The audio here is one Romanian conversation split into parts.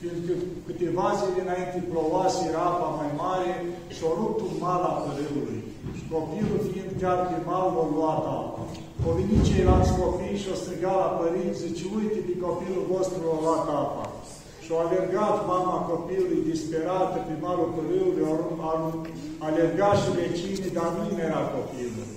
fiindcă câteva zile înainte plouase, era apa mai mare și a rupt un mal a părâului. Și copilul fiind chiar pe mal, a luat apa. Au venit ceilalți copii și au strigat la părinți, zice, uite, pe copilul vostru a luat apa. Și au alergat mama copilului disperată pe malul părâului, au alergat și vecinii, dar nu era copilul.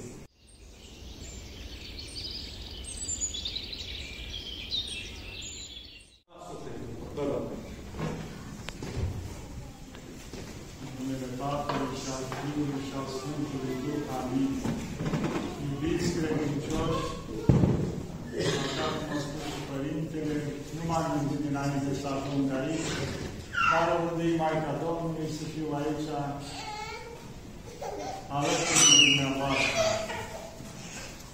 Tatălui și al Fiului și al Sfântului Duh. Amin. Iubiți credincioși, așa cum a spus și Părintele, nu m-am gândit înainte să ajung aici, care unde e Maica Domnului să fiu aici alături de dumneavoastră.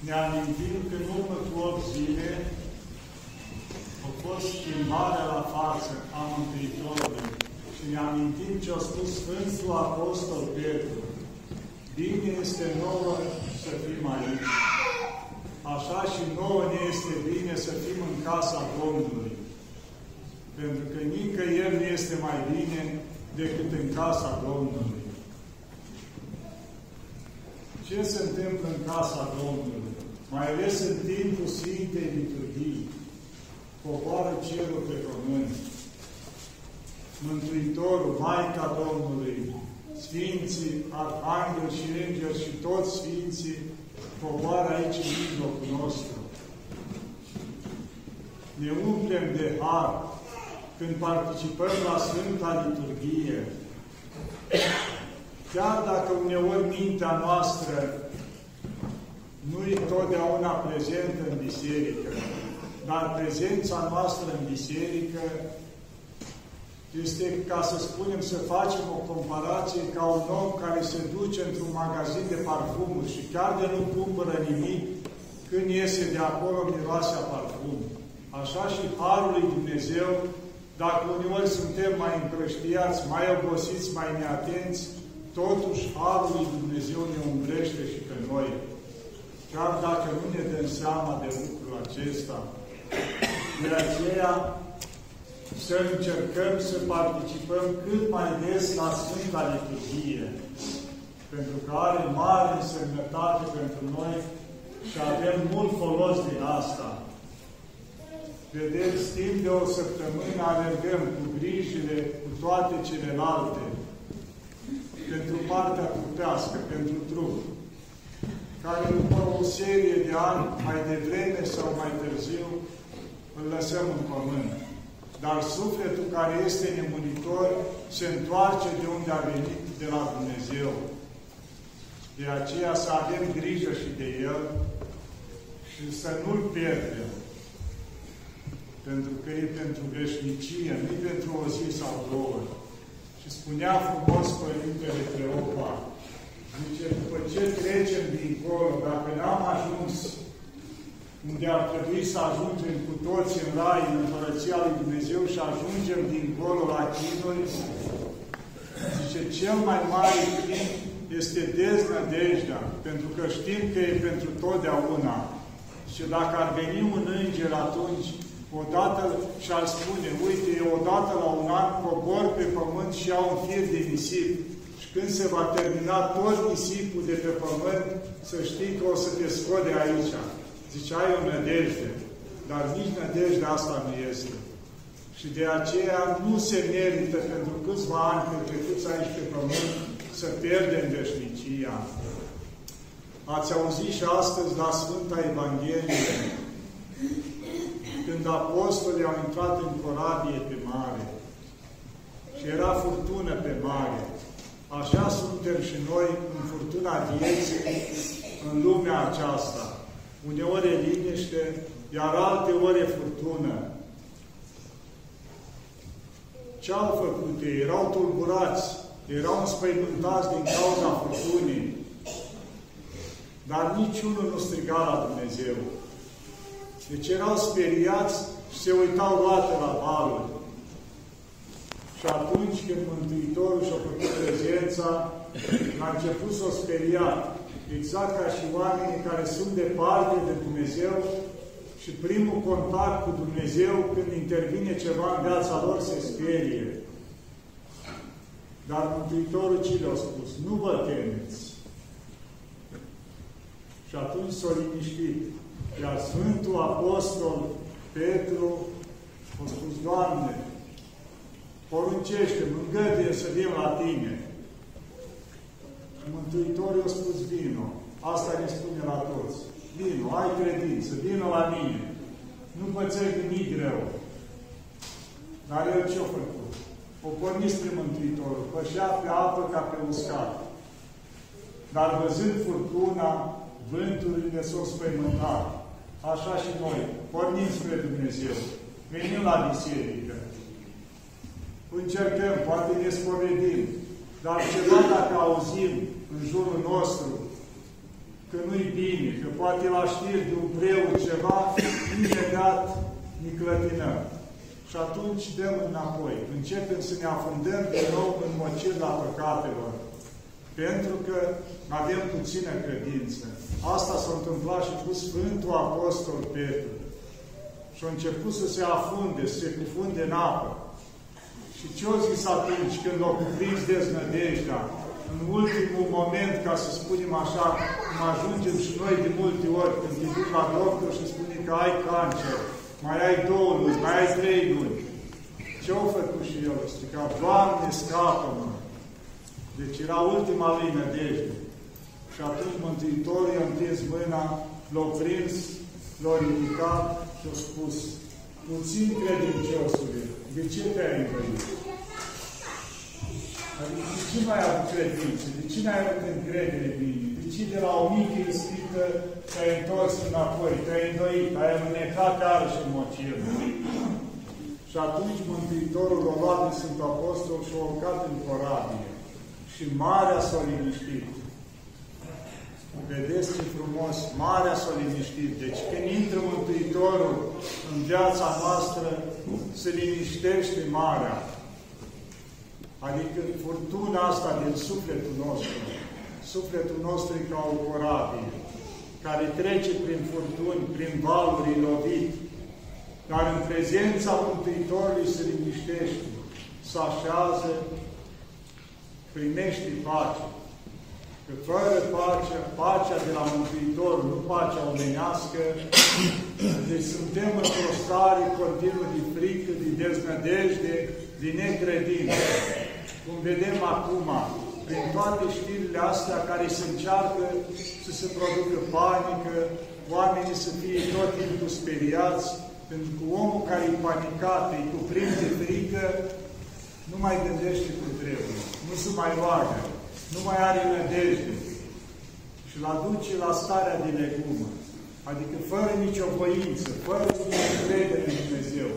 Ne amintim că în urmă cu 8 zile a fost schimbarea la față a Mântuitorului și ne amintim ce a spus Sfântul Apostol Petru. Bine este nouă să fim aici. Așa și nouă ne este bine să fim în casa Domnului. Pentru că nicăieri nu este mai bine decât în casa Domnului. Ce se întâmplă în casa Domnului? Mai ales în timpul Sfintei Liturghii. Popoară cerul pe pământ. Mântuitorul, Maica Domnului, Sfinții, Arhanghel și Îngeri și toți Sfinții coboară aici în mijlocul nostru. Ne umplem de har când participăm la Sfânta Liturghie. Chiar dacă uneori mintea noastră nu e totdeauna prezentă în biserică, dar prezența noastră în biserică este, ca să spunem, să facem o comparație ca un om care se duce într-un magazin de parfumuri și chiar de nu cumpără nimic, când iese de acolo, miroase a parfum. Așa și Harul lui Dumnezeu, dacă uneori suntem mai împrăștiați, mai obosiți, mai neatenți, totuși Harul lui Dumnezeu ne umbrește și pe noi. Chiar dacă nu ne dăm seama de lucrul acesta. De aceea, să încercăm să participăm cât mai des la Sfânta Liturghie, pentru că are mare însemnătate pentru noi și avem mult folos din asta. Vedeți, timp de o săptămână alergăm cu grijile, cu toate celelalte, pentru partea trupească, pentru trup, care după o serie de ani, mai devreme sau mai târziu, îl lăsăm în pământ. Dar sufletul care este nemuritor se întoarce de unde a venit de la Dumnezeu. De aceea să avem grijă și de El și să nu-L pierdem. Pentru că e pentru veșnicie, nu pentru o zi sau două. Și spunea frumos Părintele Cleopa, zice, după ce trecem dincolo, dacă n-am ajuns unde ar trebui să ajungem cu toți în rai, în Împărăția lui Dumnezeu și ajungem dincolo la chinuri, zice, cel mai mare chin este deznădejdea, pentru că știm că e pentru totdeauna. Și dacă ar veni un înger atunci, odată și-ar spune, uite, odată la un an cobor pe pământ și iau un fir de nisip. Și când se va termina tot nisipul de pe pământ, să știi că o să te scot de aici. Zice, ai o nădejde, dar nici nădejdea asta nu este. Și de aceea nu se merită pentru câțiva ani petrecuți aici pe pământ să pierdem veșnicia. Ați auzit și astăzi la Sfânta Evanghelie, când apostolii au intrat în corabie pe mare și era furtună pe mare. Așa suntem și noi în furtuna vieții în lumea aceasta. Uneori e liniște, iar alte ori e furtună. Ce au făcut ei? Erau tulburați, erau înspăimântați din cauza furtunii. Dar niciunul nu striga la Dumnezeu. Deci erau speriați și se uitau toate la valuri. Și atunci când Mântuitorul și-a făcut prezența, a început să o speria exact ca și oamenii care sunt departe de Dumnezeu și Și primul contact cu Dumnezeu, când intervine ceva în viața lor, se sperie. Dar Mântuitorul ce le-a spus? Nu vă temeți. Și atunci s-a liniștit. Iar Sfântul Apostol Petru a spus, Doamne, poruncește, îngăduie să vin la Tine. Mântuitorul a spus, vino. Asta ne spune la toți. Vino, ai credință, vino la mine. Nu pățești nimic greu. Dar el ce-a făcut? O pornit spre Mântuitorul, pășea pe apă ca pe uscat. Dar văzând furtuna, vânturile s-au spăimântat. Așa și noi, pornim spre Dumnezeu. Venim la biserică. Încercăm, poate ne spovedim. Dar ceva dacă auzim în jurul nostru că nu-i bine, că poate la știri de un preot ceva, imediat ne clătinăm. Și atunci dăm înapoi. Începem să ne afundăm din nou în mocirla păcatelor. Pentru că avem puțină credință. Asta s-a întâmplat și cu Sfântul Apostol Petru. Și a început să se afunde, să se cufunde în apă. Și ce-o zis atunci când l-a cuprins deznădejdea? În ultimul moment, ca să spunem așa, cum ajungem și noi de multe ori, când te duc la doctor și spune că ai cancer, mai ai două luni, mai ai trei luni. Ce au făcut și el? Strica, Doamne, scapă-mă! Deci era ultima lui nădejde. Și atunci Mântuitorul i-a întins mâna, l-a prins, l-a ridicat și a spus, puțin credinciosule, de ce te-ai învăit? Adică de ce mai ai avut credință? De ce n-ai avut încredere bine? De ce de la o mică ispită te-ai întors înapoi, te-ai îndoit, ai alunecat iarăși în mociră? Și atunci Mântuitorul l-a luat de Sfânt Apostol și a urcat în corabie. Și marea s-a liniștit. Vedeți ce frumos, marea s-a liniștit. Deci când intră Mântuitorul în viața noastră, se liniștește marea. Adică furtuna asta din sufletul nostru, sufletul nostru e ca o corabie, care trece prin furtuni, prin valuri lovit, dar în prezența Mântuitorului se liniștește, se așează, primește pace. Că fără pace, pacea de la Mântuitor, nu pacea omenească, deci suntem într-o stare continuă de frică, de deznădejde, de necredință. Cum vedem acum, prin toate știrile astea care se încearcă să se producă panică, oamenii să fie tot timpul speriați, pentru că omul care e panicat, e cuprins de frică, nu mai gândește cum trebuie, nu se mai roagă, nu mai are nădejde. Și îl aduce la starea de legumă, adică fără nicio voință, fără nicio încredere în Dumnezeu.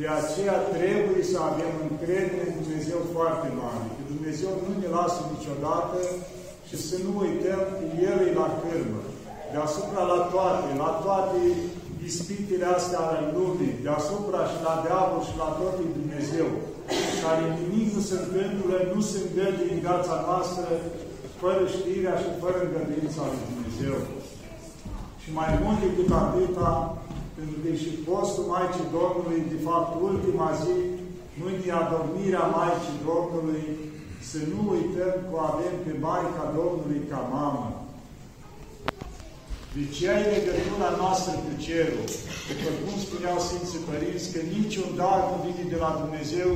De aceea trebuie să avem încredere în Dumnezeu foarte mare, că Dumnezeu nu ne lasă niciodată și să nu uităm că El e la cârmă, deasupra la toate, la toate ispitele astea ale lumii, deasupra și la diavol și la tot Dumnezeu, care nimic nu se întâmplă, nu se îngăduie în viața noastră fără știrea și fără îngăduința lui Dumnezeu. Și mai mult decât atâta, pentru că și postul Maicii Domnului, de fapt, ultima zi, nu e adormirea Maicii Domnului, să nu uităm că avem pe Maica Domnului ca mamă. Deci ea e legătura noastră cu cerul. După cum spuneau Sfinții Părinți, că niciun dar nu vine de la Dumnezeu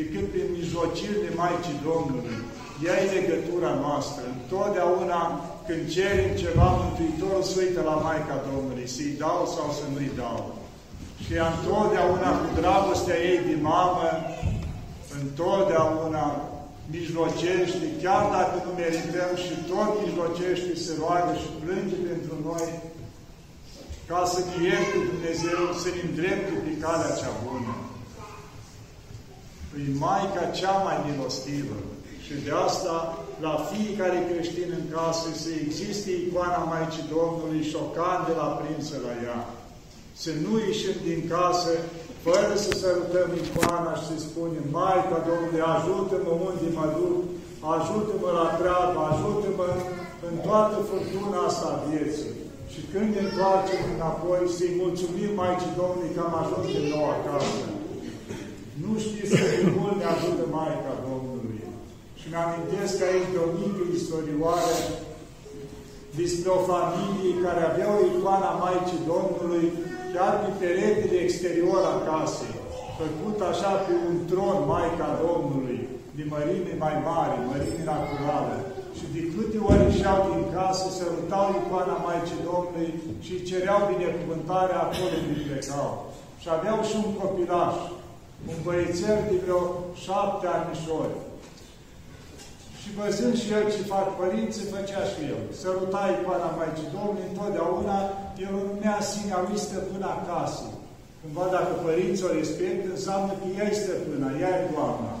decât prin mijlocirile Maicii Domnului. Ea e legătura noastră. Întotdeauna când cerem ceva, Mântuitorul se uită la Maica Domnului, să-i dau sau să nu-i dau. Și ea întotdeauna cu dragostea ei de mamă, întotdeauna mijlocește, chiar dacă nu merităm și tot mijlocește, se roagă și plânge pentru noi, ca să ne ierte Dumnezeu, să ne îndrepte pe calea cea bună. E Maica cea mai milostivă. Și de asta, la fiecare creștin în casă, să existe icoana Maicii Domnului și o candelă aprinsă la ea. Să nu ieșim din casă fără să sărutăm icoana și să spunem, Maica Domnului, ajută-mă unde mă duc, ajută-mă la treabă, ajută-mă în toată furtuna asta a vieții. Și Și când ne întoarcem înapoi, să-i mulțumim Maicii Domnului că am ajuns din nou acasă. Nu știți cât de mult ne ajută Maica Domnului. Și mi-amintesc aici de o mică istorioare despre o familie care avea o icoană a Maicii Domnului chiar pe peretele exterior a casei, făcut așa pe un tron Maica Domnului, de mărime mai mare, mărime naturală. Și de câte ori ieșeau din casă, se rutau icoana Maicii Domnului și cereau binecuvântarea acolo unde plecau. Și aveau și un copilaș, un băiețel de vreo șapte anișori. Și văzând și el ce fac părinții, făcea și el. Săruta icoana Maicii Domnului, întotdeauna el o numea sinea lui stăpâna acasă. Cumva dacă părinții o respectă, înseamnă că ea e stăpâna, ea e doamna.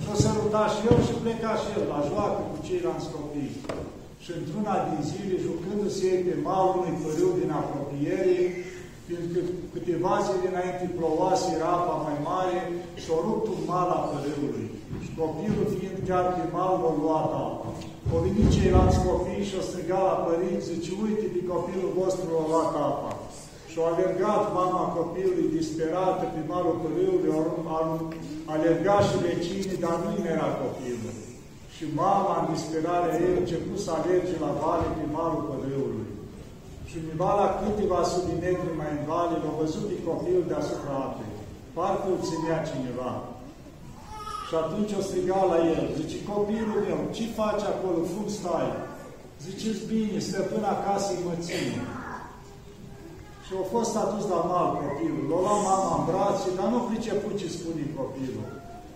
Și o săruta și el și pleca și el la joacă cu ceilalți copii. Și într-una din zile, jucându-se ei pe malul unui păriu din apropiere, fiindcă câteva zile înainte plouase, era apa mai mare și o rupt un mal a părâului. Și copilul fiind chiar pe mal, l-a luat apa. O venit ceilalți copii și o striga la părinți, zice, uite, pe copilul vostru l-a luat apa. Și a alergat mama copilului disperată pe malul părâului, a alergat și vecinii, dar nu era copilul. Și mama, în disperare ei, a început să alerge la vale pe malul părâului. Și undeva la câteva sute metri mai în vale, l-a văzut pe copil deasupra apei. Parcă îl ținea cineva. Și atunci o striga la el, zice, copilul meu, ce faci acolo, cum stai? Ziceți bine, stăpâna casei mă ține. Și a fost adus la mal copilul. L-a luat mama în brațe, dar nu priceput ce spune copilul.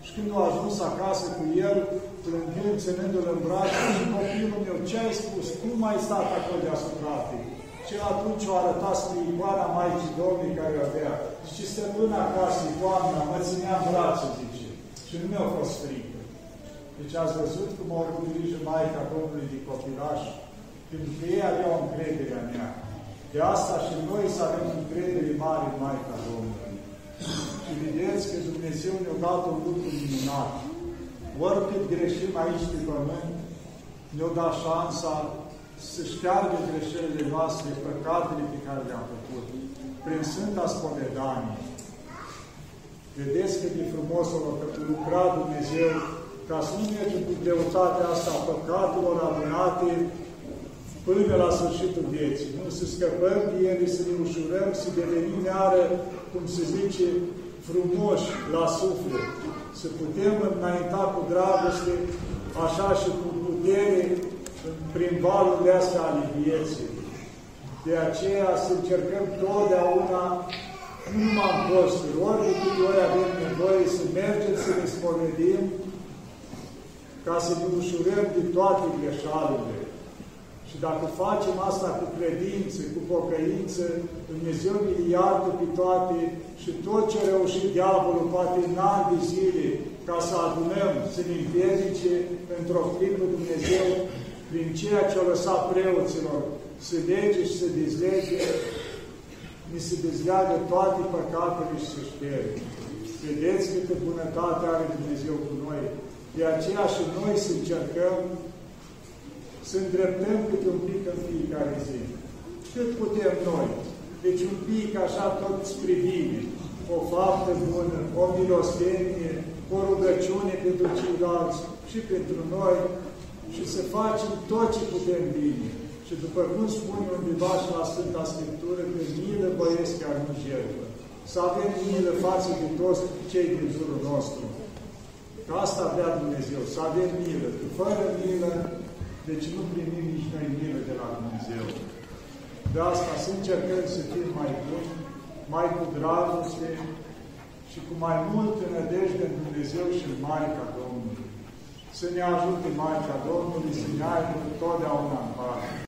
Și când a ajuns acasă cu el, plângând, ținându-l în brațe, și copilul meu, ce ai spus? Cum ai stat acolo deasupra apei? Și atunci o arătat spre icoana Maicii Domnului care o avea. Zice, stăpâna acasă, doamna, mă ținea în brațe, zice. Și nu mi-a fost frică. Deci ați văzut cum au avut grijă Maica Domnului de copilaș? Pentru că ei aveau încrederea mea. De asta și noi să avem încredere mare în Maica Domnului. Și vedeți că Dumnezeu ne-a dat un lucru minunat. Oricât greșim aici pe pământ, ne-a dat șansa să șteargă greșelile noastre, păcatele pe care le-am făcut, prin Sfânta Spovedanie. Vedeți cât de frumos a lucrat Dumnezeu ca să nu mergem cu greutatea asta a păcatelor adunate până la sfârșitul vieții. Nu să scăpăm de ele, să ne ușurăm, să devenim iară, cum se zice, frumoși la suflet. Să putem înainta cu dragoste, așa și cu putere, prin valurile astea ale vieții. De aceea să încercăm totdeauna, nu numai în posturi, ori de câte ori avem nevoie să mergem să ne spovedim, ca să ne ușurăm de toate greșalile. Și dacă facem asta cu credință, cu pocăință, Dumnezeu ne iartă pe toate și tot ce a reușit diavolul poate în ani de zile ca să adunăm, să ne împiedice într-o clipă Dumnezeu prin ceea ce a lăsat preoților să lege și să dezlege, ni se dezleagă toate păcatele și să șterge. Vedeți câtă bunătate are Dumnezeu cu noi. De aceea și noi să încercăm să îndreptăm câte un pic în fiecare zi. Cât putem noi. Deci un pic așa tot spre bine. O faptă bună, o milostenie, o rugăciune pentru ceilalți și pentru noi și să facem tot ce putem bine. Și după cum spune undeva și la Sfânta Scriptură, că milă băiesc chiar nu jertfă. Să avem milă față de toți cei din jurul nostru. Că asta vrea Dumnezeu, să avem milă. Că fără milă, deci nu primim nici noi milă de la Dumnezeu. De asta să încercăm să fim mai buni, mai cu dragoste și cu mai multă nădejde în Dumnezeu și în Maica Domnului. Să ne ajute Maica Domnului să ne aibă totdeauna în pace.